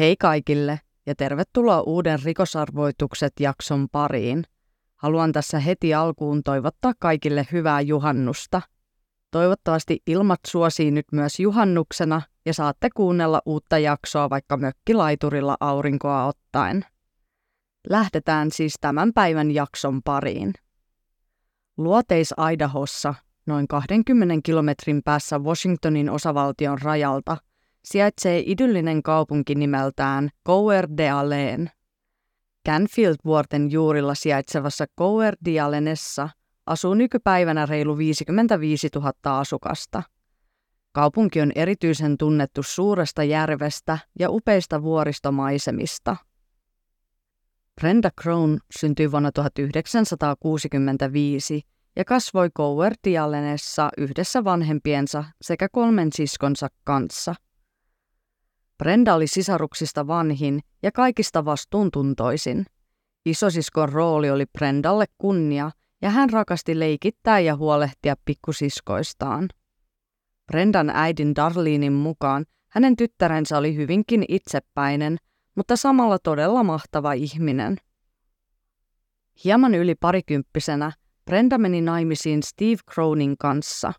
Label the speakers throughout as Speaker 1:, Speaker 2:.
Speaker 1: Hei kaikille ja tervetuloa uuden Rikosarvoitukset jakson pariin. Haluan tässä heti alkuun toivottaa kaikille hyvää juhannusta. Toivottavasti ilmat suosii nyt myös juhannuksena ja saatte kuunnella uutta jaksoa vaikka mökkilaiturilla aurinkoa ottaen. Lähdetään siis tämän päivän jakson pariin. Luoteis Idahossa, noin 20 kilometrin päässä Washingtonin osavaltion rajalta – sijaitsee idyllinen kaupunki nimeltään Coeur d'Alene. Canfield-vuorten juurilla sijaitsevassa Coeur d'Alenessa asuu nykypäivänä reilu 55 000 asukasta. Kaupunki on erityisen tunnettu suuresta järvestä ja upeista vuoristomaisemista. Brenda Crone syntyi vuonna 1965 ja kasvoi Coeur d'Alenessa yhdessä vanhempiensa sekä kolmen siskonsa kanssa – Brenda oli sisaruksista vanhin ja kaikista vastuuntuntoisin. Isosiskon rooli oli Brendalle kunnia ja hän rakasti leikittää ja huolehtia pikkusiskoistaan. Brendan äidin Darlinin mukaan hänen tyttärensä oli hyvinkin itsepäinen, mutta samalla todella mahtava ihminen. Hieman yli parikymppisenä Brenda meni naimisiin Steve Cronin kanssa.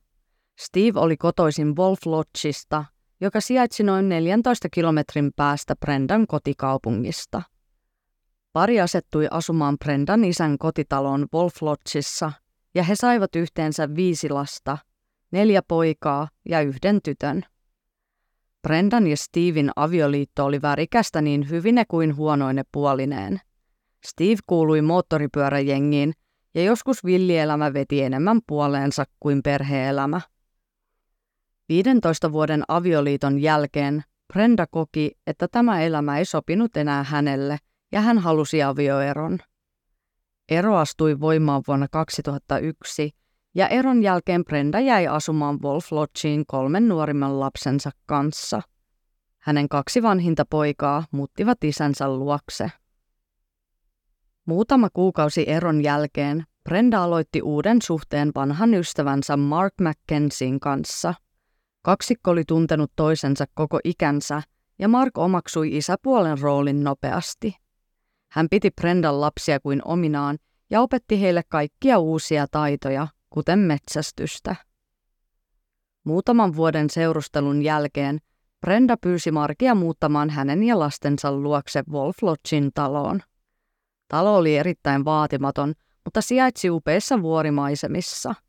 Speaker 1: Steve oli kotoisin Wolf Lodgeista joka sijaitsi noin 14 kilometrin päästä Brendan kotikaupungista. Pari asettui asumaan Brendan isän kotitaloon Wolf Lodgeissa ja he saivat yhteensä viisi lasta, neljä poikaa ja yhden tytön. Brendan ja Steven avioliitto oli värikästä niin hyvine kuin huonoine puolineen. Steve kuului moottoripyöräjengiin ja joskus villielämä veti enemmän puoleensa kuin perheelämä. 15 vuoden avioliiton jälkeen Brenda koki, että tämä elämä ei sopinut enää hänelle ja hän halusi avioeron. Ero astui voimaan vuonna 2001 ja eron jälkeen Brenda jäi asumaan Wolf Lodgeen kolmen nuorimman lapsensa kanssa. Hänen kaksi vanhinta poikaa muuttivat isänsä luokse. Muutama kuukausi eron jälkeen Brenda aloitti uuden suhteen vanhan ystävänsä Mark McKenzien kanssa – Kaksikko oli tuntenut toisensa koko ikänsä ja Mark omaksui isäpuolen roolin nopeasti. Hän piti Brendan lapsia kuin ominaan ja opetti heille kaikkia uusia taitoja, kuten metsästystä. Muutaman vuoden seurustelun jälkeen Brenda pyysi Markia muuttamaan hänen ja lastensa luokse Wolf Lodgin taloon. Talo oli erittäin vaatimaton, mutta sijaitsi upeissa vuorimaisemissa –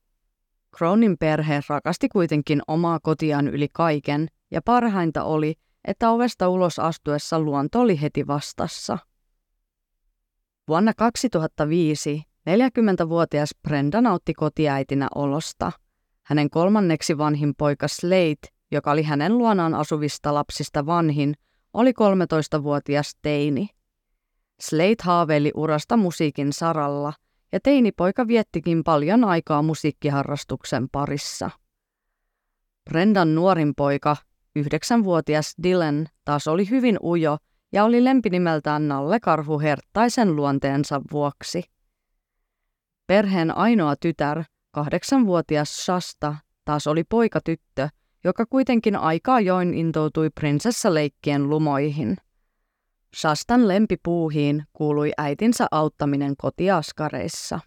Speaker 1: Cronin perhe rakasti kuitenkin omaa kotiaan yli kaiken, ja parhainta oli, että ovesta ulos astuessa luonto oli heti vastassa. Vuonna 2005 40-vuotias Brenda nautti kotiäitinä olosta. Hänen kolmanneksi vanhin poika Slate, joka oli hänen luonaan asuvista lapsista vanhin, oli 13-vuotias teini. Slate haaveili urasta musiikin saralla – ja teinipoika viettikin paljon aikaa musiikkiharrastuksen parissa. Brendan nuorin poika, yhdeksänvuotias Dylan, taas oli hyvin ujo ja oli lempinimeltään Nalle Karhu herttaisen luonteensa vuoksi. Perheen ainoa tytär, kahdeksanvuotias Shasta, taas oli poikatyttö, joka kuitenkin aikaa join intoutui prinsessaleikkien lumoihin – Shastan lempipuuhiin kuului äitinsä auttaminen kotiaskareissa.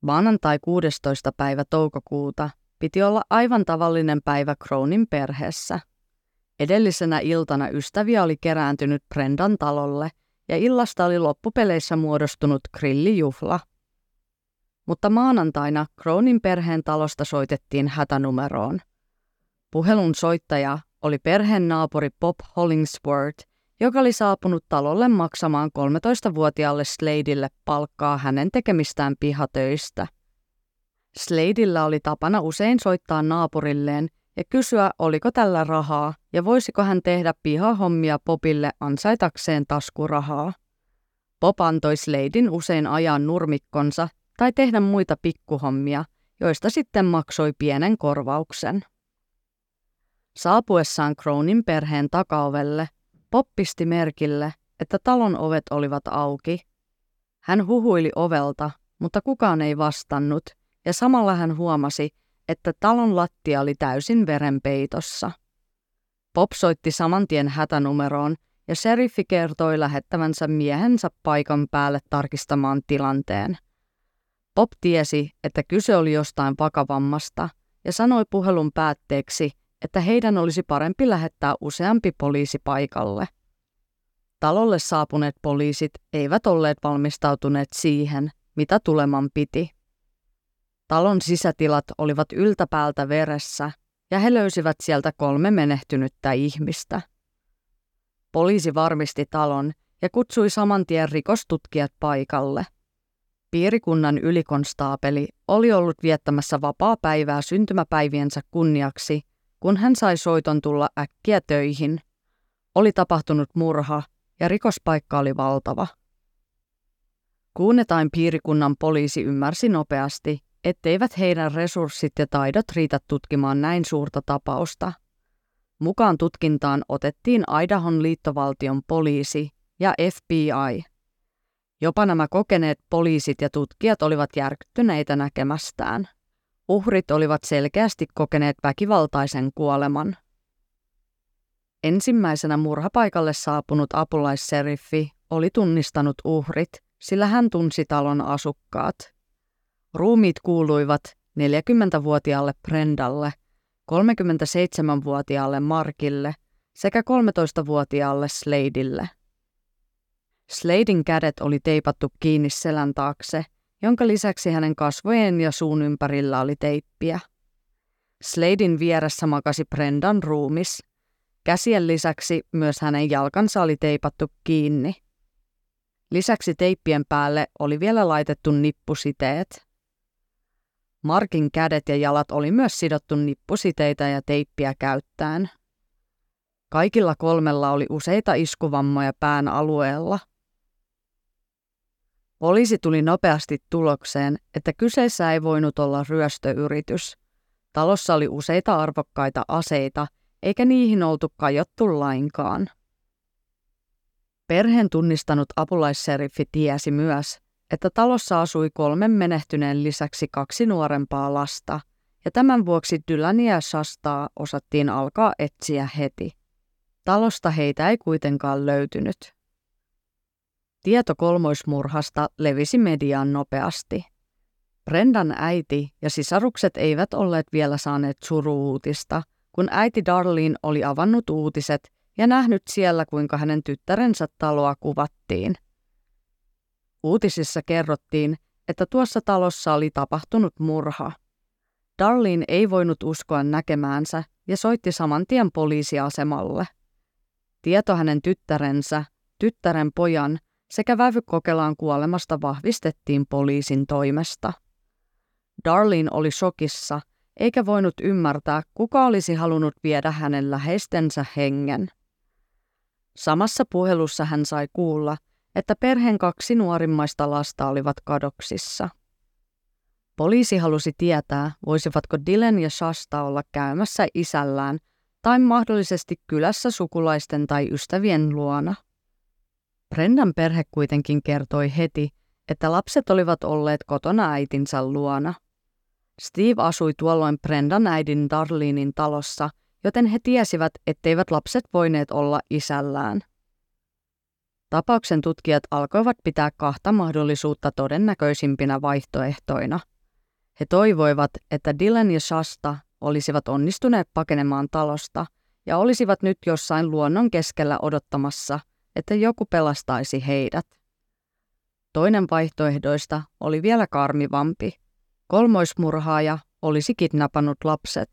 Speaker 1: Maanantai 16. päivä toukokuuta piti olla aivan tavallinen päivä Cronin perheessä. Edellisenä iltana ystäviä oli kerääntynyt Brendan talolle ja illasta oli loppupeleissä muodostunut grillijuhla. Mutta maanantaina Cronin perheen talosta soitettiin hätänumeroon. Puhelun soittaja oli perheen naapuri Bob Hollingsworth, joka oli saapunut talolle maksamaan 13-vuotiaalle Sladeille palkkaa hänen tekemistään pihatöistä. Sladeilla oli tapana usein soittaa naapurilleen ja kysyä, oliko tällä rahaa ja voisiko hän tehdä pihahommia Popille ansaitakseen taskurahaa. Pop antoi Sladein usein ajan nurmikkonsa tai tehdä muita pikkuhommia, joista sitten maksoi pienen korvauksen. Saapuessaan Cronin perheen takaovelle, poppisti merkille, että talon ovet olivat auki. Hän huhuili ovelta, mutta kukaan ei vastannut, ja samalla hän huomasi, että talon lattia oli täysin verenpeitossa. Pop soitti saman tien hätänumeroon ja sheriffi kertoi lähettävänsä miehensä paikan päälle tarkistamaan tilanteen. Pop tiesi, että kyse oli jostain vakavammasta ja sanoi puhelun päätteeksi, että heidän olisi parempi lähettää useampi poliisi paikalle. Talolle saapuneet poliisit eivät olleet valmistautuneet siihen, mitä tuleman piti. Talon sisätilat olivat yltäpäältä veressä ja he löysivät sieltä kolme menehtynyttä ihmistä. Poliisi varmisti talon ja kutsui saman tien rikostutkijat paikalle. Piirikunnan ylikonstaapeli oli ollut viettämässä vapaa päivää syntymäpäiviensä kunniaksi, kun hän sai soiton tulla äkkiä töihin. Oli tapahtunut murha ja rikospaikka oli valtava. Kuunnetain piirikunnan poliisi ymmärsi nopeasti, etteivät heidän resurssit ja taidot riitä tutkimaan näin suurta tapausta. Mukaan tutkintaan otettiin Idahon liittovaltion poliisi ja FBI. Jopa nämä kokeneet poliisit ja tutkijat olivat järkyttyneitä näkemästään. Uhrit olivat selkeästi kokeneet väkivaltaisen kuoleman. Ensimmäisenä murhapaikalle saapunut apulaisseriffi oli tunnistanut uhrit, sillä hän tunsi talon asukkaat – Ruumiit kuuluivat 40-vuotiaalle Brendalle, 37-vuotiaalle Markille sekä 13-vuotiaalle Sladeille. Sladein kädet oli teipattu kiinni selän taakse, jonka lisäksi hänen kasvojen ja suun ympärillä oli teippiä. Sladein vieressä makasi Brendan ruumis. Käsien lisäksi myös hänen jalkansa oli teipattu kiinni. Lisäksi teippien päälle oli vielä laitettu nippusiteet – Markin kädet ja jalat oli myös sidottu nippusiteitä ja teippiä käyttäen. Kaikilla kolmella oli useita iskuvammoja pään alueella. Poliisi tuli nopeasti tulokseen, että kyseessä ei voinut olla ryöstöyritys. Talossa oli useita arvokkaita aseita, eikä niihin oltu kajottu lainkaan. Perheen tunnistanut apulaisseriffi tiesi myös, että talossa asui kolmen menehtyneen lisäksi kaksi nuorempaa lasta, ja tämän vuoksi Dylania ja Shastaa osattiin alkaa etsiä heti. Talosta heitä ei kuitenkaan löytynyt. Tieto kolmoismurhasta levisi mediaan nopeasti. Brendan äiti ja sisarukset eivät olleet vielä saaneet suruuutista, kun äiti Darlene oli avannut uutiset ja nähnyt siellä, kuinka hänen tyttärensä taloa kuvattiin – Uutisissa kerrottiin, että tuossa talossa oli tapahtunut murha. Darlene ei voinut uskoa näkemäänsä ja soitti saman tien poliisiasemalle. Tieto hänen tyttärensä, tyttären pojan sekä vävykokelaan kuolemasta vahvistettiin poliisin toimesta. Darlene oli shokissa eikä voinut ymmärtää, kuka olisi halunnut viedä hänen läheistensä hengen. Samassa puhelussa hän sai kuulla, että perheen kaksi nuorimmaista lasta olivat kadoksissa. Poliisi halusi tietää, voisivatko Dylan ja Shasta olla käymässä isällään tai mahdollisesti kylässä sukulaisten tai ystävien luona. Brendan perhe kuitenkin kertoi heti, että lapset olivat olleet kotona äitinsä luona. Steve asui tuolloin Brendan äidin Darlenein talossa, joten he tiesivät, etteivät lapset voineet olla isällään. Tapauksen tutkijat alkoivat pitää kahta mahdollisuutta todennäköisimpinä vaihtoehtoina. He toivoivat, että Dylan ja Shasta olisivat onnistuneet pakenemaan talosta ja olisivat nyt jossain luonnon keskellä odottamassa, että joku pelastaisi heidät. Toinen vaihtoehdoista oli vielä karmivampi. Kolmoismurhaaja olisi kidnappannut lapset.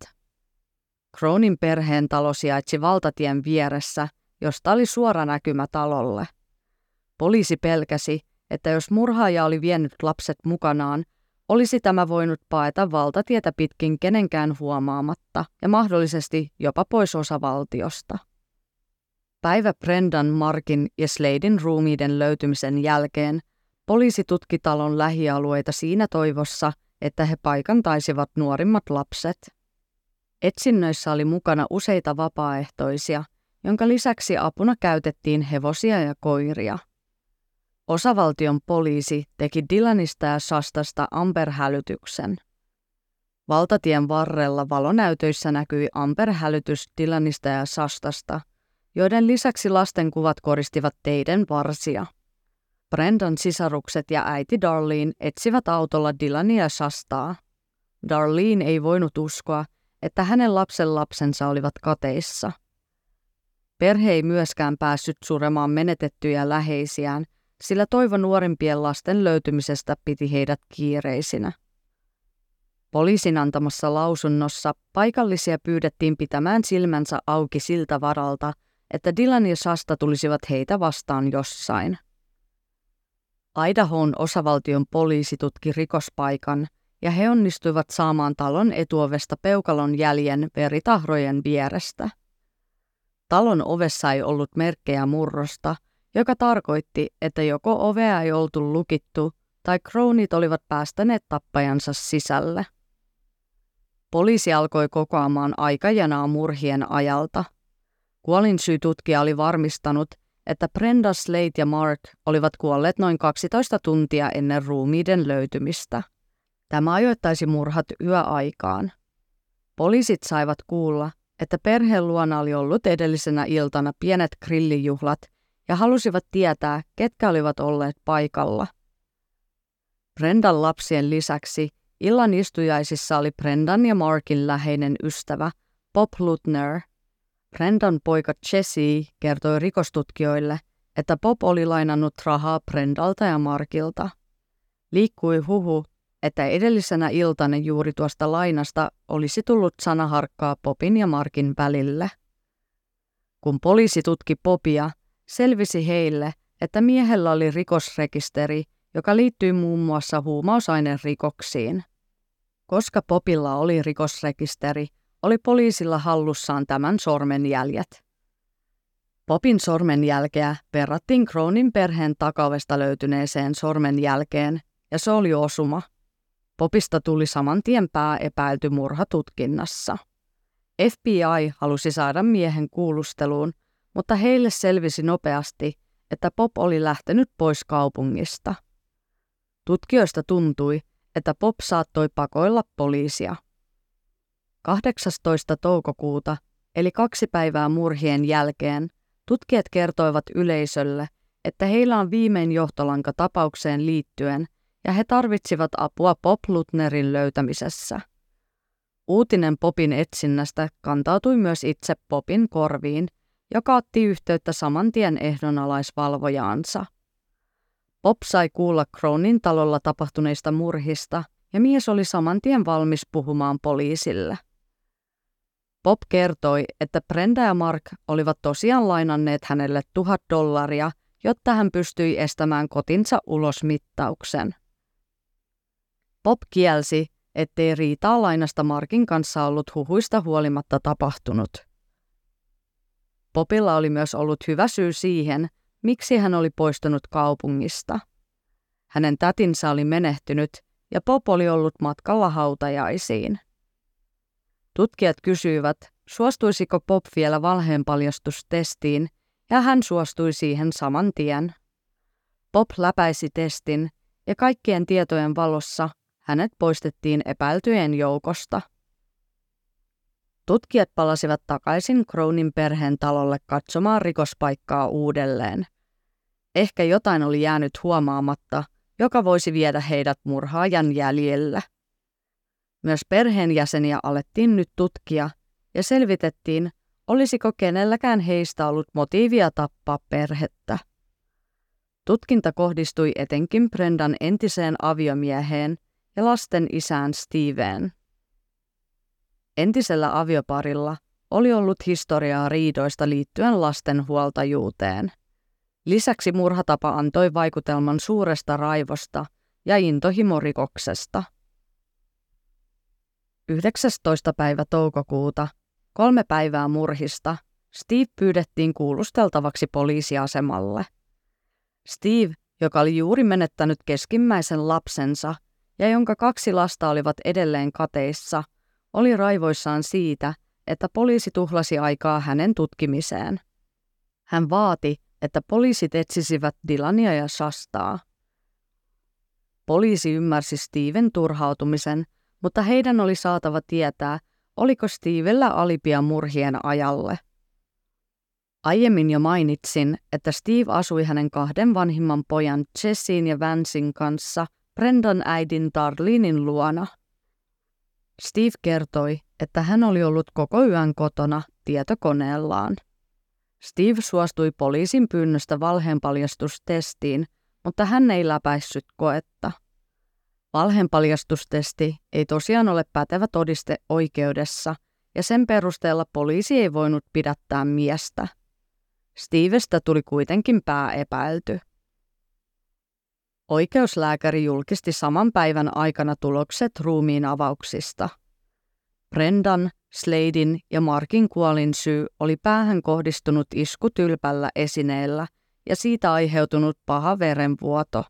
Speaker 1: Cronin perheen talo sijaitsi valtatien vieressä, josta oli suora näkymä talolle – Poliisi pelkäsi, että jos murhaaja oli vienyt lapset mukanaan, olisi tämä voinut paeta valtatietä pitkin kenenkään huomaamatta ja mahdollisesti jopa pois osavaltiosta. Päivä Brendan, Markin ja Sladein ruumiiden löytymisen jälkeen poliisi tutki talon lähialueita siinä toivossa, että he paikantaisivat nuorimmat lapset. Etsinnöissä oli mukana useita vapaaehtoisia, jonka lisäksi apuna käytettiin hevosia ja koiria – Osavaltion poliisi teki Dylanista ja Sastasta amberhälytyksen. Valtatien varrella valonäytöissä näkyi amperhälytys Dylanista ja Sastasta, joiden lisäksi lasten kuvat koristivat teiden varsia. Brendan sisarukset ja äiti Darlene etsivät autolla Dylania Shastaa. Darlene ei voinut uskoa, että hänen lapsen lapsensa olivat kateissa. Perhe ei myöskään päässyt suremaan menetettyjä läheisiään, sillä toivo nuorimpien lasten löytymisestä piti heidät kiireisinä. Poliisin antamassa lausunnossa paikallisia pyydettiin pitämään silmänsä auki siltä varalta, että Dylan ja Sasta tulisivat heitä vastaan jossain. Idahoon osavaltion poliisi tutki rikospaikan ja he onnistuivat saamaan talon etuovesta peukalon jäljen veritahrojen vierestä. Talon ovessa ei ollut merkkejä murrosta, joka tarkoitti, että joko ovea ei oltu lukittu tai kroonit olivat päästäneet tappajansa sisälle. Poliisi alkoi kokoamaan aikajanaa murhien ajalta. Kuolinsyytutkija oli varmistanut, että Brenda Slate ja Mark olivat kuolleet noin 12 tuntia ennen ruumiiden löytymistä. Tämä ajoittaisi murhat yöaikaan. Poliisit saivat kuulla, että perheen luona oli ollut edellisenä iltana pienet grillijuhlat ja halusivat tietää, ketkä olivat olleet paikalla. Brendan lapsien lisäksi illan istujaisissa oli Brendan ja Markin läheinen ystävä Bob Lutner – Brendan poika Jesse kertoi rikostutkijoille, että Bob oli lainannut rahaa Brendalta ja Markilta. Liikkui huhu, että edellisenä iltana juuri tuosta lainasta olisi tullut sanaharkkaa Popin ja Markin välille. Kun poliisi tutki Popia, selvisi heille, että miehellä oli rikosrekisteri, joka liittyi muun muassa huumausainerikoksiin. Koska Popilla oli rikosrekisteri, oli poliisilla hallussaan tämän sormenjäljet. Popin sormenjälkeä verrattiin Cronin perheen takavesta löytyneeseen sormenjälkeen, ja se oli osuma. Popista tuli saman tien pääepäilty murhatutkinnassa. FBI halusi saada miehen kuulusteluun, mutta heille selvisi nopeasti, että Pop oli lähtenyt pois kaupungista. Tutkijoista tuntui, että Pop saattoi pakoilla poliisia. 18. toukokuuta, eli kaksi päivää murhien jälkeen, tutkijat kertoivat yleisölle, että heillä on viimein johtolanka tapaukseen liittyen ja he tarvitsivat apua Pop Lutnerin löytämisessä. Uutinen Popin etsinnästä kantautui myös itse Popin korviin, joka otti yhteyttä saman tien ehdonalaisvalvojaansa. Pop sai kuulla Cronin talolla tapahtuneista murhista ja mies oli saman tien valmis puhumaan poliisille. Bob kertoi, että Brenda ja Mark olivat tosiaan lainanneet hänelle tuhat dollaria, jotta hän pystyi estämään kotinsa ulosmittauksen. Bob kielsi, ettei riitaa lainasta Markin kanssa ollut huhuista huolimatta tapahtunut. Popilla oli myös ollut hyvä syy siihen, miksi hän oli poistunut kaupungista. Hänen tätinsä oli menehtynyt ja Pop oli ollut matkalla hautajaisiin. Tutkijat kysyivät, suostuisiko Pop vielä valheenpaljastustestiin, ja hän suostui siihen saman tien. Pop läpäisi testin, ja kaikkien tietojen valossa hänet poistettiin epäiltyjen joukosta. Tutkijat palasivat takaisin Crownin perheen talolle katsomaan rikospaikkaa uudelleen. Ehkä jotain oli jäänyt huomaamatta, joka voisi viedä heidät murhaajan jäljellä. Myös perheenjäseniä alettiin nyt tutkia ja selvitettiin, olisiko kenelläkään heistä ollut motiivia tappaa perhettä. Tutkinta kohdistui etenkin Brendan entiseen aviomieheen ja lasten isään Steveen. Entisellä avioparilla oli ollut historiaa riidoista liittyen lasten huoltajuuteen. Lisäksi murhatapa antoi vaikutelman suuresta raivosta ja intohimorikoksesta. 19. päivä toukokuuta, kolme päivää murhista, Steve pyydettiin kuulusteltavaksi poliisiasemalle. Steve, joka oli juuri menettänyt keskimmäisen lapsensa ja jonka kaksi lasta olivat edelleen kateissa, oli raivoissaan siitä, että poliisi tuhlasi aikaa hänen tutkimiseen. Hän vaati, että poliisit etsisivät Dilania ja Shastaa. Poliisi ymmärsi Steven turhautumisen mutta heidän oli saatava tietää, oliko Stevellä alipia murhien ajalle. Aiemmin jo mainitsin, että Steve asui hänen kahden vanhimman pojan Jessin ja Vansin kanssa Brendan äidin Darlinin luona. Steve kertoi, että hän oli ollut koko yön kotona tietokoneellaan. Steve suostui poliisin pyynnöstä valheenpaljastustestiin, mutta hän ei läpäissyt koetta. Valheenpaljastustesti ei tosiaan ole pätevä todiste oikeudessa, ja sen perusteella poliisi ei voinut pidättää miestä. Stevestä tuli kuitenkin pääepäilty. Oikeuslääkäri julkisti saman päivän aikana tulokset ruumiin avauksista. Brendan, Sladein ja Markin kuolin syy oli päähän kohdistunut isku tylpällä esineellä ja siitä aiheutunut paha verenvuoto.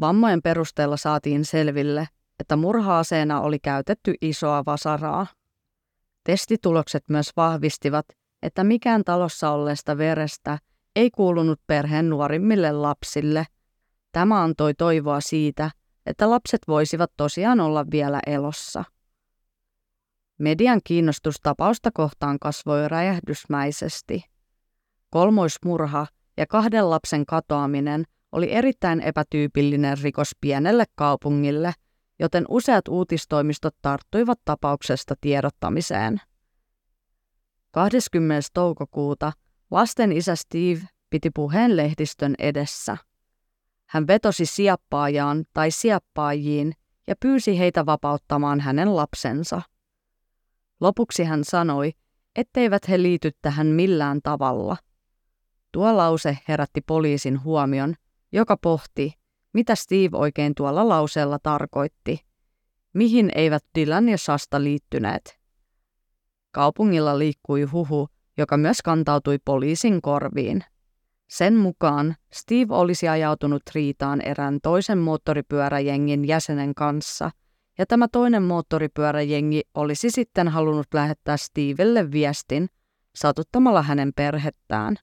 Speaker 1: Vammojen perusteella saatiin selville, että murhaaseena oli käytetty isoa vasaraa. Testitulokset myös vahvistivat, että mikään talossa olleesta verestä ei kuulunut perheen nuorimmille lapsille. Tämä antoi toivoa siitä, että lapset voisivat tosiaan olla vielä elossa. Median kiinnostus tapausta kohtaan kasvoi räjähdysmäisesti. Kolmoismurha ja kahden lapsen katoaminen oli erittäin epätyypillinen rikos pienelle kaupungille, joten useat uutistoimistot tarttuivat tapauksesta tiedottamiseen. 20. toukokuuta lasten isä Steve piti puheen lehdistön edessä. Hän vetosi siappaajaan tai siappaajiin ja pyysi heitä vapauttamaan hänen lapsensa. Lopuksi hän sanoi, etteivät he liity tähän millään tavalla. Tuo lause herätti poliisin huomion, joka pohti, mitä Steve oikein tuolla lauseella tarkoitti. Mihin eivät Dylan ja Shasta liittyneet? Kaupungilla liikkui huhu, joka myös kantautui poliisin korviin. Sen mukaan Steve olisi ajautunut riitaan erään toisen moottoripyöräjengin jäsenen kanssa, ja tämä toinen moottoripyöräjengi olisi sitten halunnut lähettää Stevelle viestin satuttamalla hänen perhettään.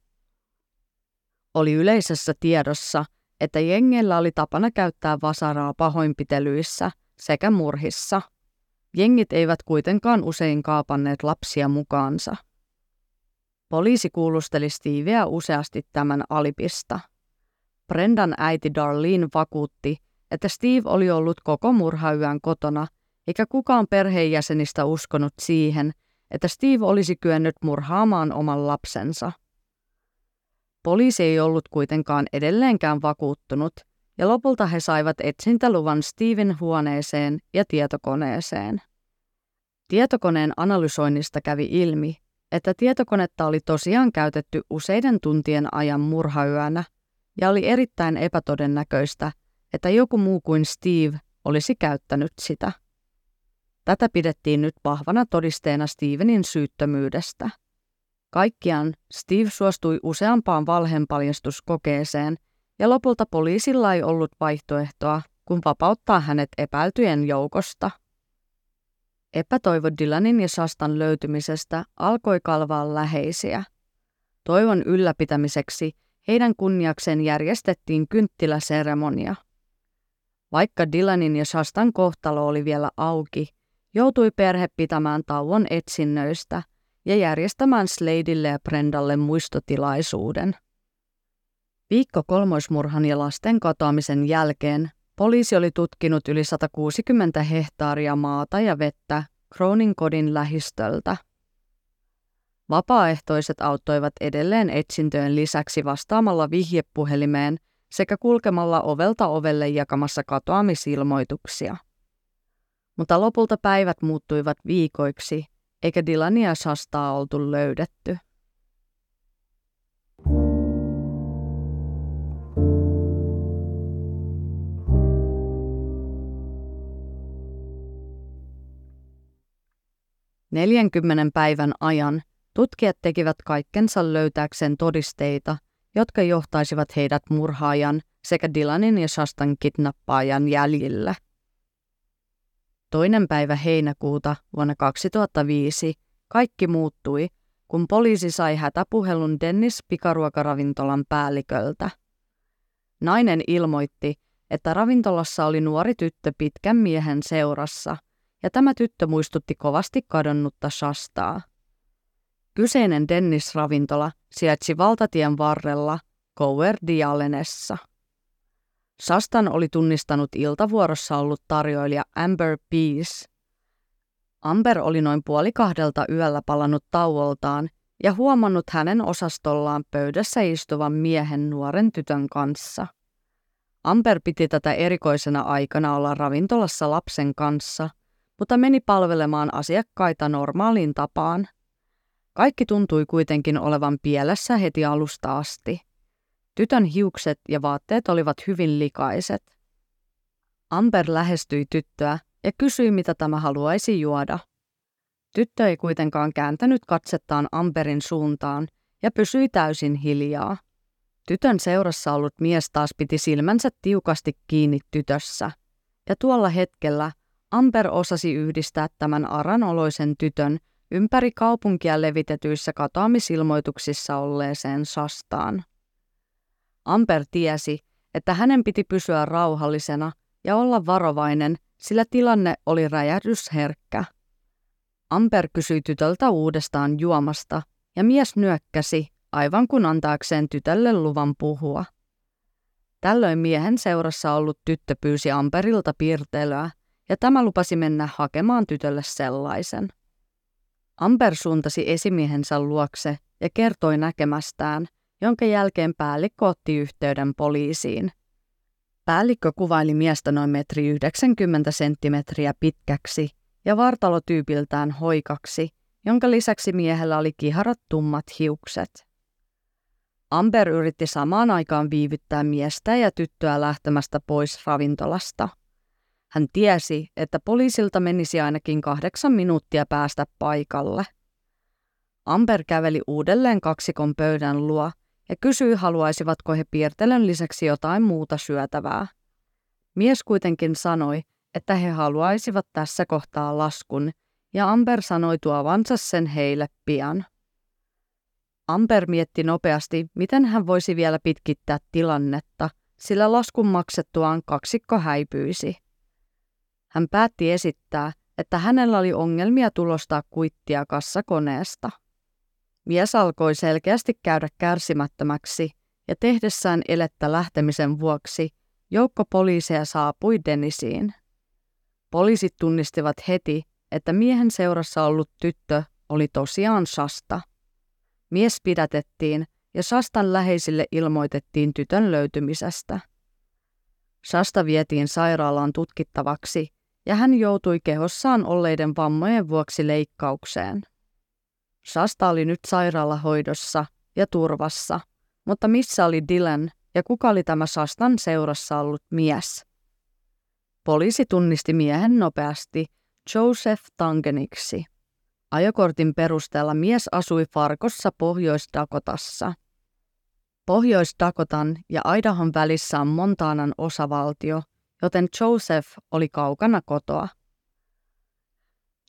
Speaker 1: Oli yleisessä tiedossa, että jengeillä oli tapana käyttää vasaraa pahoinpitelyissä sekä murhissa – Jengit eivät kuitenkaan usein kaapanneet lapsia mukaansa. Poliisi kuulusteli Steveä useasti tämän alipista. Brendan äiti Darlene vakuutti, että Steve oli ollut koko murhayön kotona, eikä kukaan perheenjäsenistä uskonut siihen, että Steve olisi kyennyt murhaamaan oman lapsensa. Poliisi ei ollut kuitenkaan edelleenkään vakuuttunut, ja lopulta he saivat etsintäluvan Steven huoneeseen ja tietokoneeseen. Tietokoneen analysoinnista kävi ilmi, että tietokonetta oli tosiaan käytetty useiden tuntien ajan murhayönä ja oli erittäin epätodennäköistä, että joku muu kuin Steve olisi käyttänyt sitä. Tätä pidettiin nyt vahvana todisteena Stevenin syyttömyydestä. Kaikkiaan Steve suostui useampaan valheenpaljastuskokeeseen ja lopulta poliisilla ei ollut vaihtoehtoa, kun vapauttaa hänet epäiltyjen joukosta. Epätoivo Dylanin ja Sastan löytymisestä alkoi kalvaa läheisiä. Toivon ylläpitämiseksi heidän kunniakseen järjestettiin kynttiläseremonia. Vaikka Dylanin ja Sastan kohtalo oli vielä auki, joutui perhe pitämään tauon etsinnöistä ja järjestämään Sladeille ja Brendalle muistotilaisuuden. Viikko kolmoismurhan ja lasten katoamisen jälkeen poliisi oli tutkinut yli 160 hehtaaria maata ja vettä Cronin kodin lähistöltä. Vapaaehtoiset auttoivat edelleen etsintöjen lisäksi vastaamalla vihjepuhelimeen sekä kulkemalla ovelta ovelle jakamassa katoamisilmoituksia. Mutta lopulta päivät muuttuivat viikoiksi, eikä Dylania Sastaa oltu löydetty. 40 päivän ajan tutkijat tekivät kaikkensa löytääkseen todisteita, jotka johtaisivat heidät murhaajan sekä Dylanin ja Shastan kidnappaajan jäljille. Toinen päivä heinäkuuta vuonna 2005 kaikki muuttui, kun poliisi sai hätäpuhelun Dennis pikaruokaravintolan päälliköltä. Nainen ilmoitti, että ravintolassa oli nuori tyttö pitkän miehen seurassa – ja tämä tyttö muistutti kovasti kadonnutta Shastaa. Kyseinen Dennis-ravintola sijaitsi valtatien varrella Coverdialenessa. Sastan oli tunnistanut iltavuorossa ollut tarjoilija Amber Peace. Amber oli noin puoli kahdelta yöllä palannut tauoltaan ja huomannut hänen osastollaan pöydässä istuvan miehen nuoren tytön kanssa. Amber piti tätä erikoisena aikana olla ravintolassa lapsen kanssa, mutta meni palvelemaan asiakkaita normaaliin tapaan. Kaikki tuntui kuitenkin olevan pielessä heti alusta asti. Tytön hiukset ja vaatteet olivat hyvin likaiset. Amber lähestyi tyttöä ja kysyi, mitä tämä haluaisi juoda. Tyttö ei kuitenkaan kääntänyt katsettaan Amberin suuntaan ja pysyi täysin hiljaa. Tytön seurassa ollut mies taas piti silmänsä tiukasti kiinni tytössä, ja tuolla hetkellä Amber osasi yhdistää tämän aranoloisen tytön ympäri kaupunkia levitetyissä katoamisilmoituksissa olleeseen sastaan. Amber tiesi, että hänen piti pysyä rauhallisena ja olla varovainen, sillä tilanne oli räjähdysherkkä. Amber kysyi tytöltä uudestaan juomasta, ja mies nyökkäsi, aivan kun antaakseen tytölle luvan puhua. Tällöin miehen seurassa ollut tyttö pyysi Amperilta piirtelyä, ja tämä lupasi mennä hakemaan tytölle sellaisen. Amber suuntasi esimiehensä luokse ja kertoi näkemästään, jonka jälkeen päällikkö otti yhteyden poliisiin. Päällikkö kuvaili miestä noin metri 90 senttimetriä pitkäksi ja vartalotyypiltään hoikaksi, jonka lisäksi miehellä oli kiharat tummat hiukset. Amber yritti samaan aikaan viivyttää miestä ja tyttöä lähtemästä pois ravintolasta. Hän tiesi, että poliisilta menisi ainakin kahdeksan minuuttia päästä paikalle. Amber käveli uudelleen kaksikon pöydän luo ja kysyi, haluaisivatko he piirtelön lisäksi jotain muuta syötävää. Mies kuitenkin sanoi, että he haluaisivat tässä kohtaa laskun, ja Amber sanoi tuovansa sen heille pian. Amber mietti nopeasti, miten hän voisi vielä pitkittää tilannetta, sillä laskun maksettuaan kaksikko häipyisi. Hän päätti esittää, että hänellä oli ongelmia tulostaa kuittia kassakoneesta. Mies alkoi selkeästi käydä kärsimättömäksi ja tehdessään elettä lähtemisen vuoksi joukko poliiseja saapui Denisiin. Poliisit tunnistivat heti, että miehen seurassa ollut tyttö oli tosiaan Sasta. Mies pidätettiin ja Sastan läheisille ilmoitettiin tytön löytymisestä. Sasta vietiin sairaalaan tutkittavaksi ja hän joutui kehossaan olleiden vammojen vuoksi leikkaukseen. Sasta oli nyt sairaalahoidossa ja turvassa, mutta missä oli Dylan ja kuka oli tämä Sastan seurassa ollut mies? Poliisi tunnisti miehen nopeasti Joseph Tangeniksi. Ajokortin perusteella mies asui Farkossa Pohjois-Dakotassa. Pohjois-Dakotan ja Idahon välissä on Montanan osavaltio, joten Joseph oli kaukana kotoa.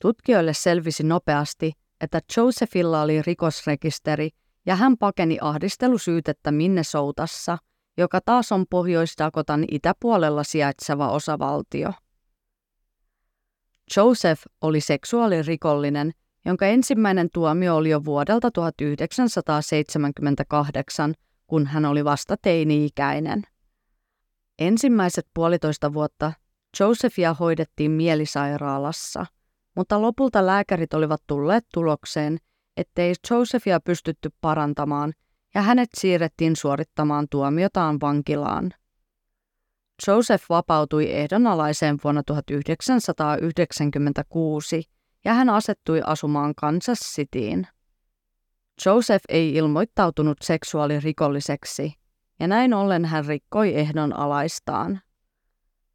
Speaker 1: Tutkijoille selvisi nopeasti, että Josephilla oli rikosrekisteri ja hän pakeni ahdistelusyytettä Minnesotassa, joka taas on Pohjois-Dakotan itäpuolella sijaitseva osavaltio. Joseph oli seksuaalirikollinen, jonka ensimmäinen tuomio oli jo vuodelta 1978, kun hän oli vasta teini-ikäinen. Ensimmäiset puolitoista vuotta Josephia hoidettiin mielisairaalassa, mutta lopulta lääkärit olivat tulleet tulokseen, ettei Josephia pystytty parantamaan ja hänet siirrettiin suorittamaan tuomiotaan vankilaan. Joseph vapautui ehdonalaiseen vuonna 1996 ja hän asettui asumaan Kansas Cityin. Joseph ei ilmoittautunut seksuaalirikolliseksi ja näin ollen hän rikkoi ehdonalaistaan.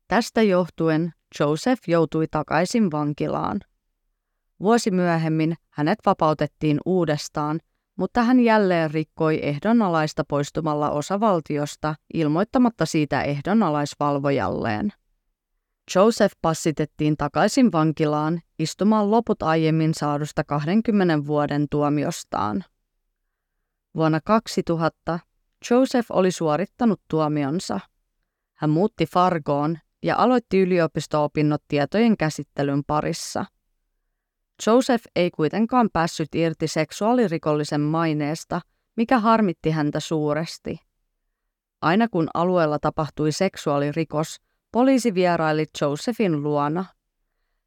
Speaker 1: Tästä johtuen Joseph joutui takaisin vankilaan. Vuosi myöhemmin hänet vapautettiin uudestaan – mutta hän jälleen rikkoi ehdonalaista poistumalla osavaltiosta ilmoittamatta siitä ehdonalaisvalvojalleen. Joseph passitettiin takaisin vankilaan istumaan loput aiemmin saadusta 20 vuoden tuomiostaan. Vuonna 2000 Joseph oli suorittanut tuomionsa. Hän muutti Fargoon ja aloitti yliopisto-opinnot tietojen käsittelyn parissa. Joseph ei kuitenkaan päässyt irti seksuaalirikollisen maineesta, mikä harmitti häntä suuresti. Aina kun alueella tapahtui seksuaalirikos, poliisi vieraili Josephin luona.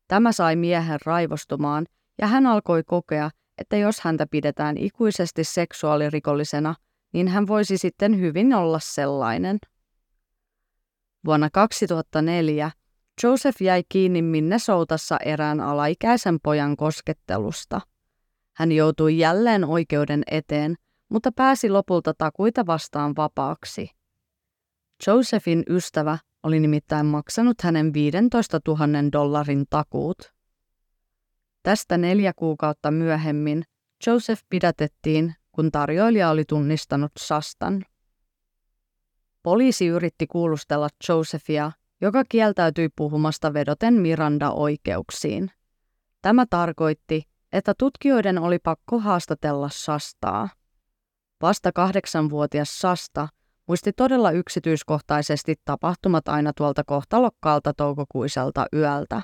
Speaker 1: Tämä sai miehen raivostumaan ja hän alkoi kokea, että jos häntä pidetään ikuisesti seksuaalirikollisena, niin hän voisi sitten hyvin olla sellainen. Vuonna 2004 Joseph jäi kiinni Minnesotassa erään alaikäisen pojan koskettelusta. Hän joutui jälleen oikeuden eteen, mutta pääsi lopulta takuita vastaan vapaaksi. Josephin ystävä oli nimittäin maksanut hänen 15 000 dollarin takuut. Tästä neljä kuukautta myöhemmin Joseph pidätettiin, kun tarjoilija oli tunnistanut Sastan. Poliisi yritti kuulustella Josephia, joka kieltäytyi puhumasta vedoten Miranda-oikeuksiin. Tämä tarkoitti, että tutkijoiden oli pakko haastatella Sastaa. Vasta kahdeksanvuotias Sasta muisti todella yksityiskohtaisesti tapahtumat aina tuolta kohtalokkaalta toukokuiselta yöltä.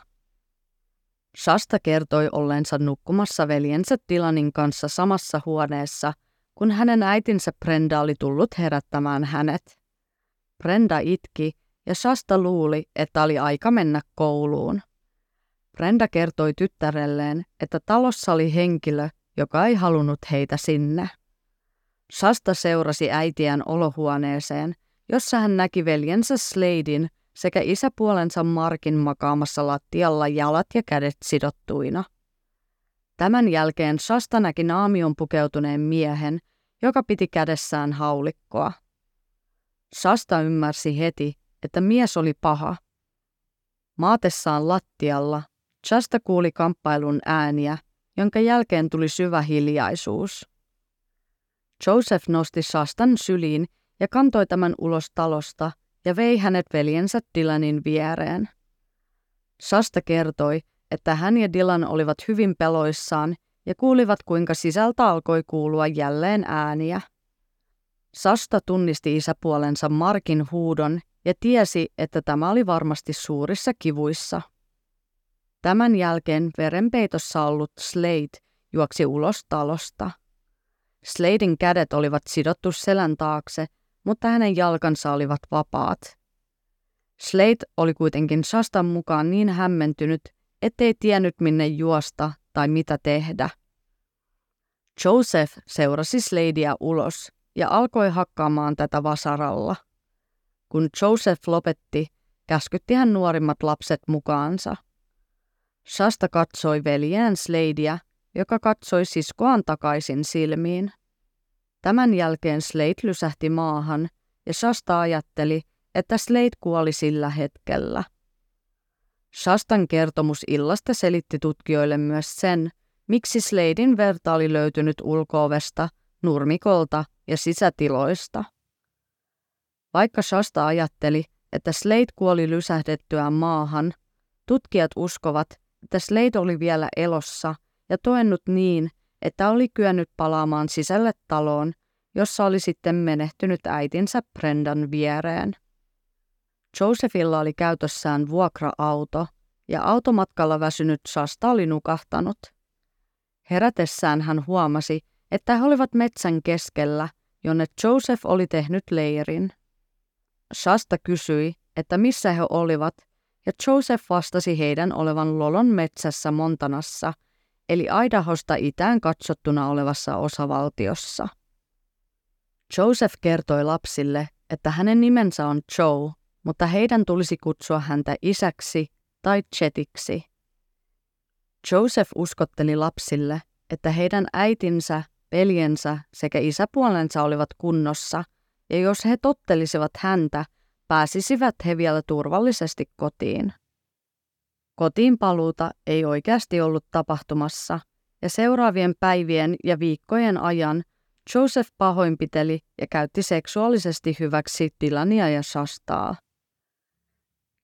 Speaker 1: Shasta kertoi ollensa nukkumassa veljensä Dylanin kanssa samassa huoneessa, kun hänen äitinsä Brenda oli tullut herättämään hänet. Brenda itki ja Shasta luuli, että oli aika mennä kouluun. Brenda kertoi tyttärelleen, että talossa oli henkilö, joka ei halunnut heitä sinne. Shasta seurasi äitiään olohuoneeseen, jossa hän näki veljensä Sladein sekä isäpuolensa Markin makaamassa lattialla jalat ja kädet sidottuina. Tämän jälkeen Shasta näki naamion pukeutuneen miehen, joka piti kädessään haulikkoa. Shasta ymmärsi heti, että mies oli paha. Maatessaan lattialla Shasta kuuli kamppailun ääniä, jonka jälkeen tuli syvä hiljaisuus. Joseph nosti Shastan syliin ja kantoi tämän ulos talosta ja vei hänet veljensä Dylanin viereen. Shasta kertoi, että hän ja Dylan olivat hyvin peloissaan ja kuulivat, kuinka sisältä alkoi kuulua jälleen ääniä. Sasta tunnisti isäpuolensa Markin huudon ja tiesi, että tämä oli varmasti suurissa kivuissa. Tämän jälkeen verenpeitossa ollut Slade juoksi ulos talosta. Sladein kädet olivat sidottu selän taakse, mutta hänen jalkansa olivat vapaat. Slade oli kuitenkin Shastan mukaan niin hämmentynyt, ettei tiennyt minne juosta tai mitä tehdä. Joseph seurasi Sladea ulos ja alkoi hakkaamaan tätä vasaralla. Kun Joseph lopetti, käskytti hän nuorimmat lapset mukaansa. Shasta katsoi veljään Sladea, joka katsoi siskoaan takaisin silmiin. Tämän jälkeen Slade lysähti maahan ja Shasta ajatteli, että Slade kuoli sillä hetkellä. Shastan kertomus illasta selitti tutkijoille myös sen, miksi Sladein verta oli löytynyt ulkoovesta, nurmikolta ja sisätiloista. Vaikka Shasta ajatteli, että Slade kuoli lysähdettyään maahan, tutkijat uskovat, että Slade oli vielä elossa ja toennut niin, että oli kyennyt palaamaan sisälle taloon, jossa oli sitten menehtynyt äitinsä Brendan viereen. Josephilla oli käytössään vuokra-auto ja automatkalla väsynyt Shasta oli nukahtanut. Herätessään hän huomasi, että he olivat metsän keskellä, jonne Joseph oli tehnyt leirin. Shasta kysyi, että missä he olivat, ja Joseph vastasi heidän olevan Lolon metsässä Montanassa, eli Idahosta itään katsottuna olevassa osavaltiossa. Joseph kertoi lapsille, että hänen nimensä on Joe, mutta heidän tulisi kutsua häntä isäksi tai Chetiksi. Joseph uskotteli lapsille, että heidän äitinsä, veljensä sekä isäpuolensa olivat kunnossa, ja jos he tottelisivat häntä, pääsisivät he vielä turvallisesti kotiin. Kotiin paluuta ei oikeasti ollut tapahtumassa, ja seuraavien päivien ja viikkojen ajan Joseph pahoinpiteli ja käytti seksuaalisesti hyväksi Dylania ja Shastaa.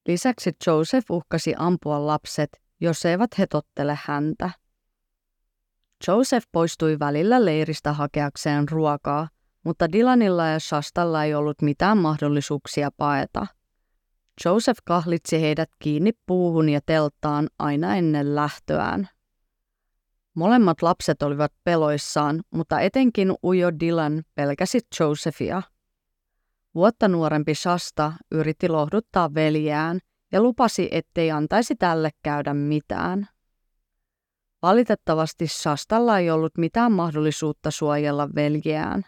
Speaker 1: Lisäksi Joseph uhkasi ampua lapset, jos eivät he tottele häntä. Joseph poistui välillä leiristä hakeakseen ruokaa, mutta Dylanilla ja Shastalla ei ollut mitään mahdollisuuksia paeta. Joseph kahlitsi heidät kiinni puuhun ja telttaan aina ennen lähtöään. Molemmat lapset olivat peloissaan, mutta etenkin ujo Dylan pelkäsi Josephia. Vuotta nuorempi Shasta yritti lohduttaa veljään ja lupasi, ettei antaisi tälle käydä mitään. Valitettavasti Shastalla ei ollut mitään mahdollisuutta suojella veljeään.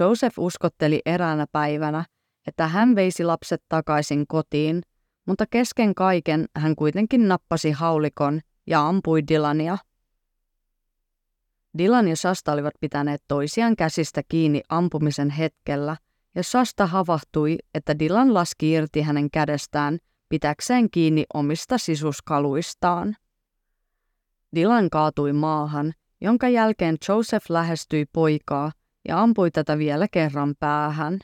Speaker 1: Joseph uskotteli eräänä päivänä, että hän veisi lapset takaisin kotiin, mutta kesken kaiken hän kuitenkin nappasi haulikon ja ampui Dylania. Dylan ja Shasta olivat pitäneet toisiaan käsistä kiinni ampumisen hetkellä, ja Shasta havahtui, että Dylan laski irti hänen kädestään pitäkseen kiinni omista sisuskaluistaan. Dylan kaatui maahan, jonka jälkeen Joseph lähestyi poikaa ja ampui tätä vielä kerran päähän.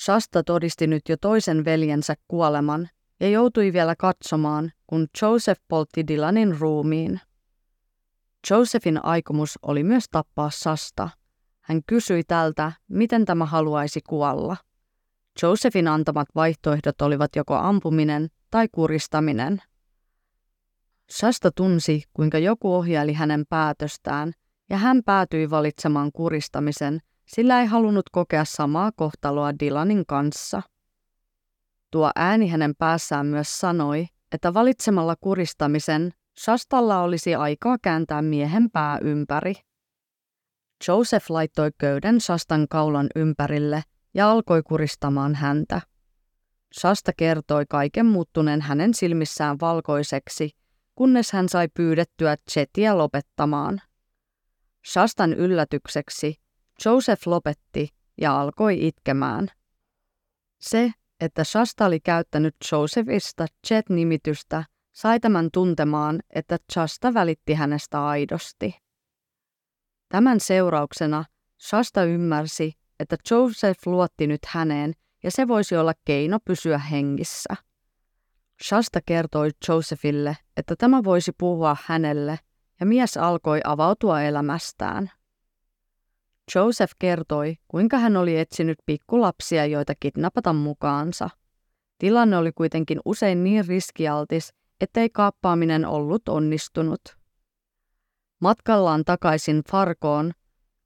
Speaker 1: Shasta todisti nyt jo toisen veljensä kuoleman ja joutui vielä katsomaan, kun Joseph poltti Dylanin ruumiin. Josephin aikomus oli myös tappaa Sasta. Hän kysyi tältä, miten tämä haluaisi kuolla. Josephin antamat vaihtoehdot olivat joko ampuminen tai kuristaminen. Sasta tunsi, kuinka joku ohjaili hänen päätöstään, ja hän päätyi valitsemaan kuristamisen, sillä ei halunnut kokea samaa kohtaloa Dylanin kanssa. Tuo ääni hänen päässään myös sanoi, että valitsemalla kuristamisen Shastalla olisi aikaa kääntää miehen pää ympäri. Joseph laittoi köyden Shastan kaulan ympärille ja alkoi kuristamaan häntä. Shasta kertoi kaiken muuttuneen hänen silmissään valkoiseksi, kunnes hän sai pyydettyä Chetiä lopettamaan. Shastan yllätykseksi Joseph lopetti ja alkoi itkemään. Se, että Shasta oli käyttänyt Josephista Chet-nimitystä, sai tämän tuntemaan, että Shasta välitti hänestä aidosti. Tämän seurauksena Shasta ymmärsi, että Joseph luotti nyt häneen ja se voisi olla keino pysyä hengissä. Shasta kertoi Josephille, että tämä voisi puhua hänelle, ja mies alkoi avautua elämästään. Joseph kertoi, kuinka hän oli etsinyt pikkulapsia, joita kidnapata mukaansa. Tilanne oli kuitenkin usein niin riskialtis, ettei kaappaaminen ollut onnistunut. Matkallaan takaisin Farkoon,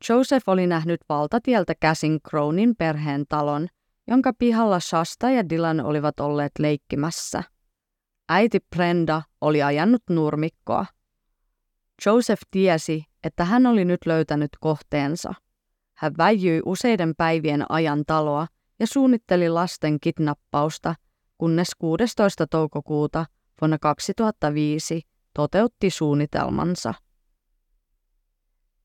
Speaker 1: Joseph oli nähnyt valtatieltä käsin Crownin perheen talon, jonka pihalla Shasta ja Dylan olivat olleet leikkimässä. Äiti Brenda oli ajanut nurmikkoa. Joseph tiesi, että hän oli nyt löytänyt kohteensa. Hän väijyi useiden päivien ajan taloa ja suunnitteli lasten kidnappausta, kunnes 16. toukokuuta – vuonna 2005 toteutti suunnitelmansa.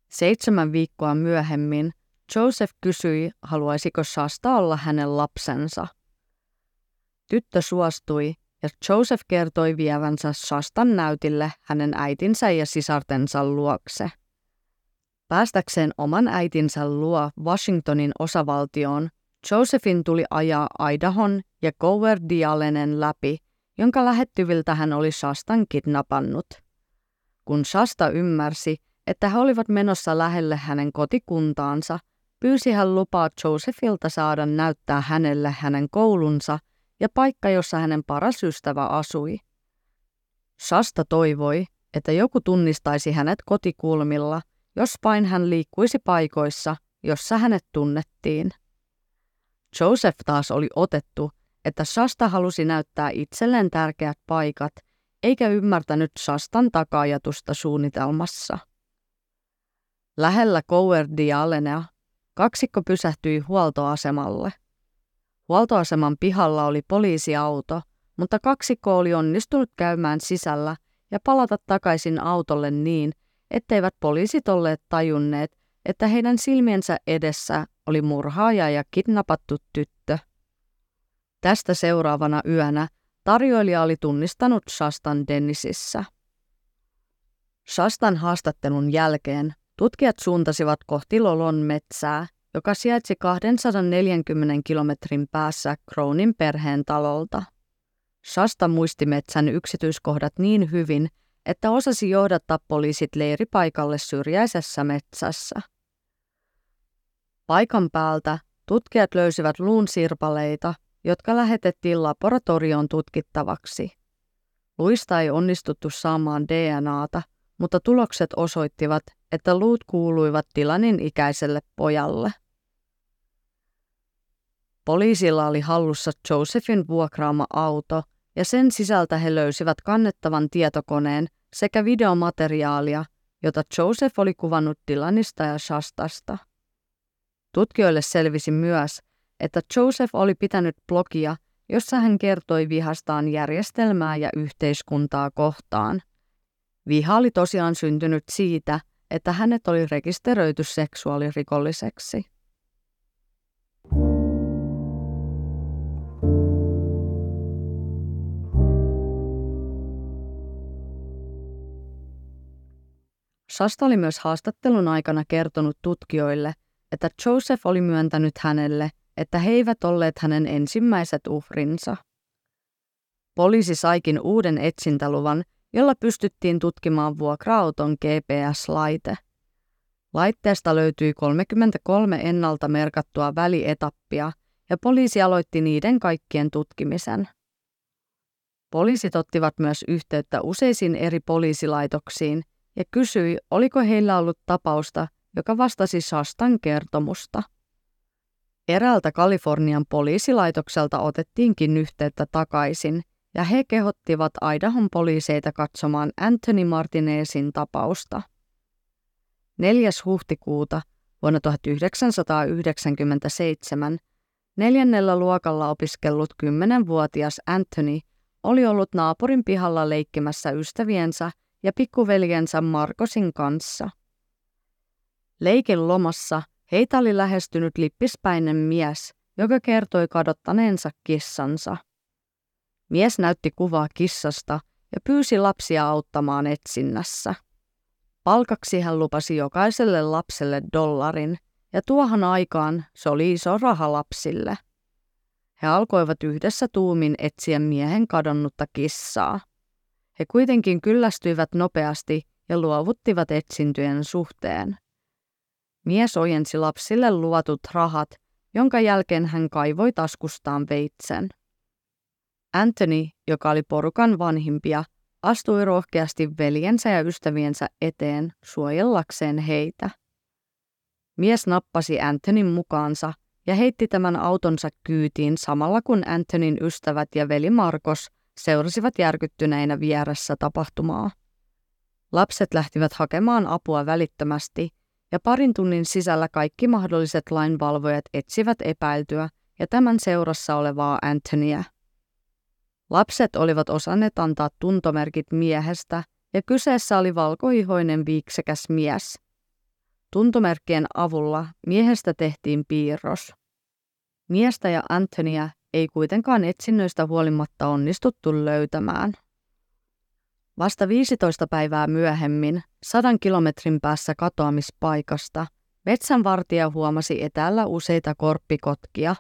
Speaker 1: Seitsemän viikkoa myöhemmin Joseph kysyi, haluaisiko Shasta olla hänen lapsensa. Tyttö suostui ja Joseph kertoi vievänsä Shastan näytille hänen äitinsä ja sisartensa luokse. Päästäkseen oman äitinsä luo Washingtonin osavaltioon, Josephin tuli ajaa Idahon ja Goverdialenen läpi jonka lähettyviltä hän oli Shastan kidnapannut. Kun Shasta ymmärsi, että he olivat menossa lähelle hänen kotikuntaansa, pyysi hän lupaa Josephilta saada näyttää hänelle hänen koulunsa ja paikka, jossa hänen paras ystävä asui. Shasta toivoi, että joku tunnistaisi hänet kotikulmilla, jos vain hän liikkuisi paikoissa, jossa hänet tunnettiin. Joseph taas oli otettu että Shasta halusi näyttää itselleen tärkeät paikat, eikä ymmärtänyt Shastan takajatusta suunnitelmassa. Lähellä Cowardialenea kaksikko pysähtyi huoltoasemalle. Huoltoaseman pihalla oli poliisiauto, mutta kaksikko oli onnistunut käymään sisällä ja palata takaisin autolle niin, etteivät poliisit olleet tajunneet, että heidän silmiensä edessä oli murhaaja ja kidnappattu tyttö. Tästä seuraavana yönä tarjoilija oli tunnistanut Shastan Dennisissä. Shastan haastattelun jälkeen tutkijat suuntasivat kohti Lolon metsää, joka sijaitsi 240 kilometrin päässä Crownin perheen talolta. Shasta muisti metsän yksityiskohdat niin hyvin, että osasi johdattaa poliisit leiripaikalle syrjäisessä metsässä. Paikan päältä tutkijat löysivät luun sirpaleita jotka lähetettiin laboratorioon tutkittavaksi. Luista ei onnistuttu saamaan DNAta, mutta tulokset osoittivat, että luut kuuluivat Dylanin ikäiselle pojalle. Poliisilla oli hallussa Josephin vuokraama auto ja sen sisältä he löysivät kannettavan tietokoneen sekä videomateriaalia, jota Joseph oli kuvannut Dylanista ja Shastasta. Tutkijoille selvisi myös, että Joseph oli pitänyt blogia, jossa hän kertoi vihastaan järjestelmää ja yhteiskuntaa kohtaan. Viha oli tosiaan syntynyt siitä, että hänet oli rekisteröity seksuaalirikolliseksi. Shasta oli myös haastattelun aikana kertonut tutkijoille, että Joseph oli myöntänyt hänelle, että he eivät olleet hänen ensimmäiset uhrinsa. Poliisi saikin uuden etsintäluvan, jolla pystyttiin tutkimaan vuokra-auton GPS-laite. Laitteesta löytyi 33 ennalta merkattua välietappia ja poliisi aloitti niiden kaikkien tutkimisen. Poliisit ottivat myös yhteyttä useisiin eri poliisilaitoksiin ja kysyi, oliko heillä ollut tapausta, joka vastasi Shastan kertomusta. Eräältä Kalifornian poliisilaitokselta otettiinkin yhteyttä takaisin, ja he kehottivat Idahon poliiseita katsomaan Anthony Martinezin tapausta. 4. huhtikuuta vuonna 1997 neljännellä luokalla opiskellut kymmenenvuotias Anthony oli ollut naapurin pihalla leikkimässä ystäviensä ja pikkuveljensä Markosin kanssa. Leikin lomassa heitä oli lähestynyt lippispäinen mies, joka kertoi kadottaneensa kissansa. Mies näytti kuvaa kissasta ja pyysi lapsia auttamaan etsinnässä. Palkaksi hän lupasi jokaiselle lapselle dollarin, ja tuohon aikaan se oli iso raha lapsille. He alkoivat yhdessä tuumin etsiä miehen kadonnutta kissaa. He kuitenkin kyllästyivät nopeasti ja luovuttivat etsintyjen suhteen. Mies ojensi lapsille luvatut rahat, jonka jälkeen hän kaivoi taskustaan veitsen. Anthony, joka oli porukan vanhimpia, astui rohkeasti veljensä ja ystäviensä eteen suojellakseen heitä. Mies nappasi Antonin mukaansa ja heitti tämän autonsa kyytiin samalla kun Antonin ystävät ja veli Markos seurasivat järkyttyneinä vieressä tapahtumaa. Lapset lähtivät hakemaan apua välittömästi ja parin tunnin sisällä kaikki mahdolliset lainvalvojat etsivät epäiltyä ja tämän seurassa olevaa Antonia. Lapset olivat osanneet antaa tuntomerkit miehestä ja kyseessä oli valkoihoinen viiksekäs mies. Tuntomerkkien avulla miehestä tehtiin piirros. Miestä ja Antonia ei kuitenkaan etsinnöistä huolimatta onnistuttu löytämään. Vasta 15 päivää myöhemmin, sadan kilometrin päässä katoamispaikasta, metsänvartija huomasi etäällä useita korppikotkia.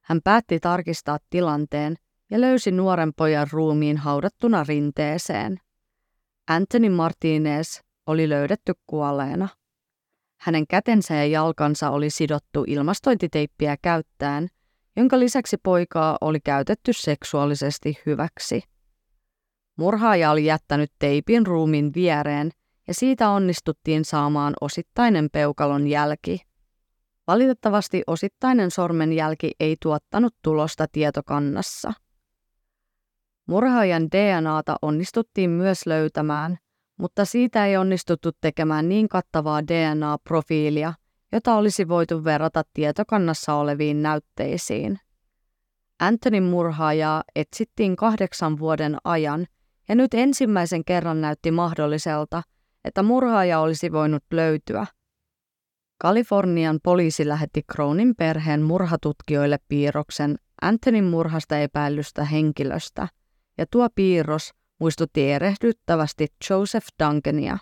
Speaker 1: Hän päätti tarkistaa tilanteen ja löysi nuoren pojan ruumiin haudattuna rinteeseen. Anthony Martinez oli löydetty kuolleena. Hänen kätensä ja jalkansa oli sidottu ilmastointiteippiä käyttäen, jonka lisäksi poikaa oli käytetty seksuaalisesti hyväksi. Murhaaja oli jättänyt teipin ruumin viereen ja siitä onnistuttiin saamaan osittainen peukalon jälki. Valitettavasti osittainen sormenjälki ei tuottanut tulosta tietokannassa. Murhaajan DNAta onnistuttiin myös löytämään, mutta siitä ei onnistuttu tekemään niin kattavaa DNA-profiilia, jota olisi voitu verrata tietokannassa oleviin näytteisiin. Antonin murhaajaa etsittiin kahdeksan vuoden ajan, ja nyt ensimmäisen kerran näytti mahdolliselta, että murhaaja olisi voinut löytyä. Kalifornian poliisi lähetti Crownin perheen murhatutkijoille piirroksen Antonin murhasta epäilystä henkilöstä – ja tuo piirros muistutti erehdyttävästi Joseph Duncania.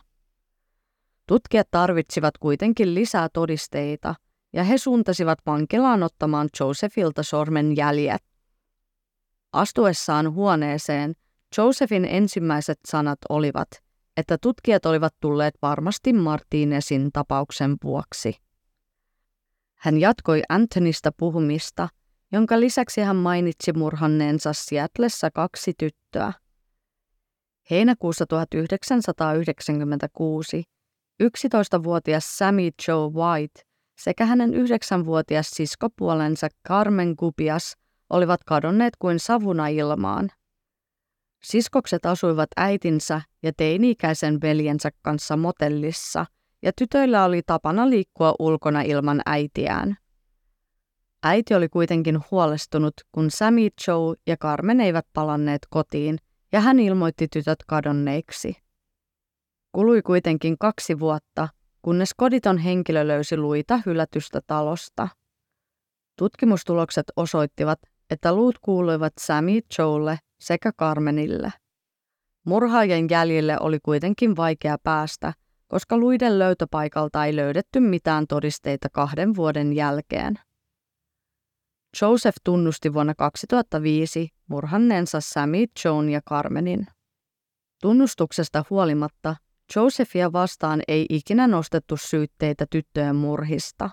Speaker 1: Tutkijat tarvitsivat kuitenkin lisää todisteita, ja he suuntasivat vankilaan ottamaan Josephilta sormen jäljet. Astuessaan huoneeseen Josephin ensimmäiset sanat olivat, että tutkijat olivat tulleet varmasti Martinezin tapauksen vuoksi. Hän jatkoi Antonista puhumista jonka lisäksi hän mainitsi murhanneensa Seattlessa kaksi tyttöä. Heinäkuussa 1996 11-vuotias Sammy Joe White sekä hänen yhdeksänvuotias siskopuolensa Carmen Gupias olivat kadonneet kuin savuna ilmaan. Siskokset asuivat äitinsä ja teini-ikäisen veljensä kanssa motellissa, ja tytöillä oli tapana liikkua ulkona ilman äitiään. Äiti oli kuitenkin huolestunut, kun Sammy Joe ja Carmen eivät palanneet kotiin, ja hän ilmoitti tytöt kadonneiksi. Kului kuitenkin kaksi vuotta, kunnes koditon henkilö löysi luita hylätystä talosta. Tutkimustulokset osoittivat, että luut kuuluivat Sammy Joelle sekä Carmenille. Murhaajien jäljille oli kuitenkin vaikea päästä, koska luiden löytöpaikalta ei löydetty mitään todisteita kahden vuoden jälkeen. Joseph tunnusti vuonna 2005 murhanneensa Sammy, Joan ja Carmenin. Tunnustuksesta huolimatta Josephia vastaan ei ikinä nostettu syytteitä tyttöjen murhista.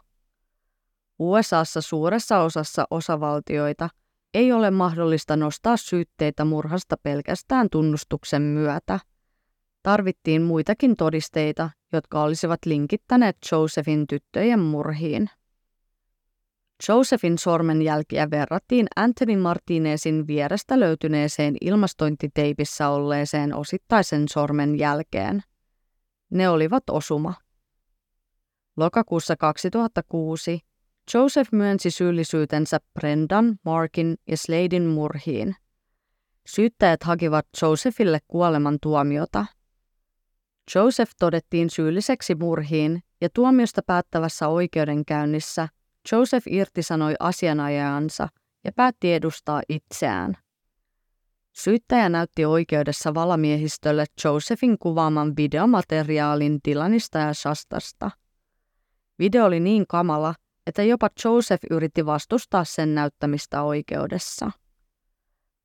Speaker 1: USAssa suuressa osassa osavaltioita ei ole mahdollista nostaa syytteitä murhasta pelkästään tunnustuksen myötä. Tarvittiin muitakin todisteita, jotka olisivat linkittäneet Josephin tyttöjen murhiin. Josephin sormenjälkiä verrattiin Anthony Martinezin vierestä löytyneeseen ilmastointiteipissä olleeseen osittaisen sormenjälkeen. Ne olivat osuma. Lokakuussa 2006 Joseph myönsi syyllisyytensä Brendan, Markin ja Sladein murhiin. Syyttäjät hakivat Josephille kuoleman tuomiota. Joseph todettiin syylliseksi murhiin ja tuomiosta päättävässä oikeudenkäynnissä – Joseph irtisanoi asianajajansa ja päätti edustaa itseään. Syyttäjä näytti oikeudessa valamiehistölle Josephin kuvaaman videomateriaalin Dylanista ja Shastasta. Video oli niin kamala, että jopa Joseph yritti vastustaa sen näyttämistä oikeudessa.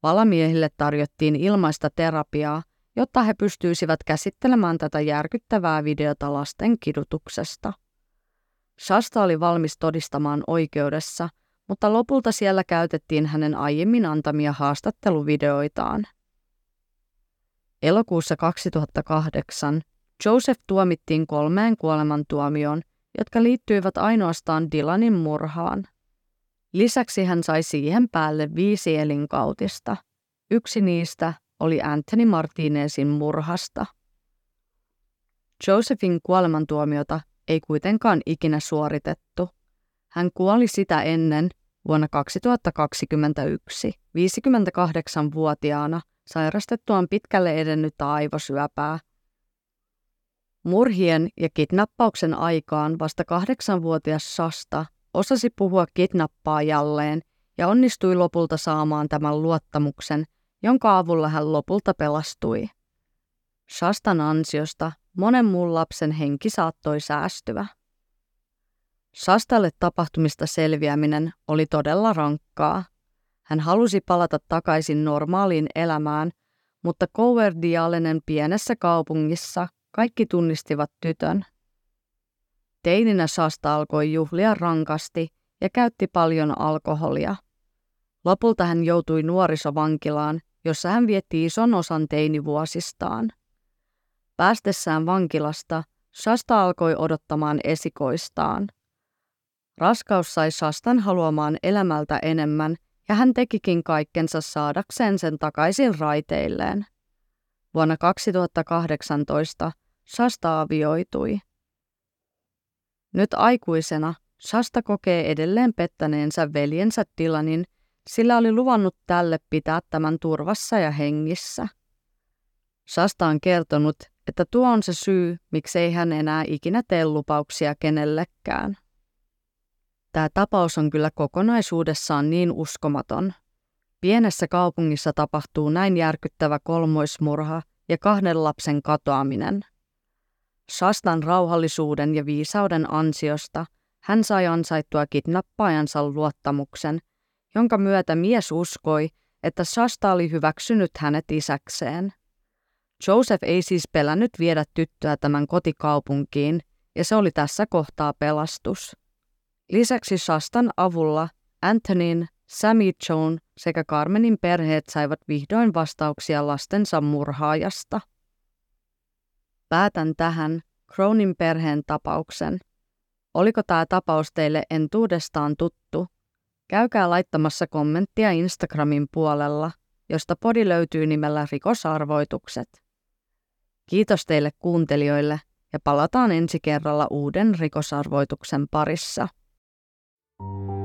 Speaker 1: Valamiehille tarjottiin ilmaista terapiaa, jotta he pystyisivät käsittelemään tätä järkyttävää videota lasten kidutuksesta. Shasta oli valmis todistamaan oikeudessa, mutta lopulta siellä käytettiin hänen aiemmin antamia haastatteluvideoitaan. Elokuussa 2008 Joseph tuomittiin kolmeen kuolemantuomioon, jotka liittyivät ainoastaan Dylanin murhaan. Lisäksi hän sai siihen päälle viisi elinkautista. Yksi niistä oli Anthony Martinezin murhasta. Josephin kuolemantuomiota ei kuitenkaan ikinä suoritettu. Hän kuoli sitä ennen vuonna 2021 58-vuotiaana sairastettuaan pitkälle edennyttä aivosyöpää. Murhien ja kidnappauksen aikaan vasta kahdeksanvuotias Shasta osasi puhua kidnappaajalleen ja onnistui lopulta saamaan tämän luottamuksen, jonka avulla hän lopulta pelastui. Shastan ansiosta monen muun lapsen henki saattoi säästyä. Shastalle tapahtumista selviäminen oli todella rankkaa. Hän halusi palata takaisin normaaliin elämään, mutta Coverdialenen pienessä kaupungissa kaikki tunnistivat tytön. Teininä Shasta alkoi juhlia rankasti ja käytti paljon alkoholia. Lopulta hän joutui nuorisovankilaan, jossa hän vietti ison osan teinivuosistaan. Päästessään vankilasta, Shasta alkoi odottamaan esikoistaan. Raskaus sai Shastan haluamaan elämältä enemmän ja hän tekikin kaikkensa saadakseen sen takaisin raiteilleen. Vuonna 2018 Shasta avioitui. Nyt aikuisena Shasta kokee edelleen pettäneensä veljensä Tilanin, sillä oli luvannut tälle pitää tämän turvassa ja hengissä. Shasta on kertonut, että tuo on se syy, miksei hän enää ikinä tee lupauksia kenellekään. Tämä tapaus on kyllä kokonaisuudessaan niin uskomaton. Pienessä kaupungissa tapahtuu näin järkyttävä kolmoismurha ja kahden lapsen katoaminen. Shastan rauhallisuuden ja viisauden ansiosta hän sai ansaittua kidnappaajansa luottamuksen, jonka myötä mies uskoi, että Shasta oli hyväksynyt hänet isäkseen. Joseph ei siis pelännyt viedä tyttöä tämän kotikaupunkiin, ja se oli tässä kohtaa pelastus. Lisäksi Shastan avulla Antonin, Sammy Joan sekä Carmenin perheet saivat vihdoin vastauksia lastensa murhaajasta. Päätän tähän Cronin perheen tapauksen. Oliko tämä tapaus teille entuudestaan tuttu? Käykää laittamassa kommenttia Instagramin puolella, josta podi löytyy nimellä rikosarvoitukset. Kiitos teille kuuntelijoille ja palataan ensi kerralla uuden rikosarvoituksen parissa. Thank you.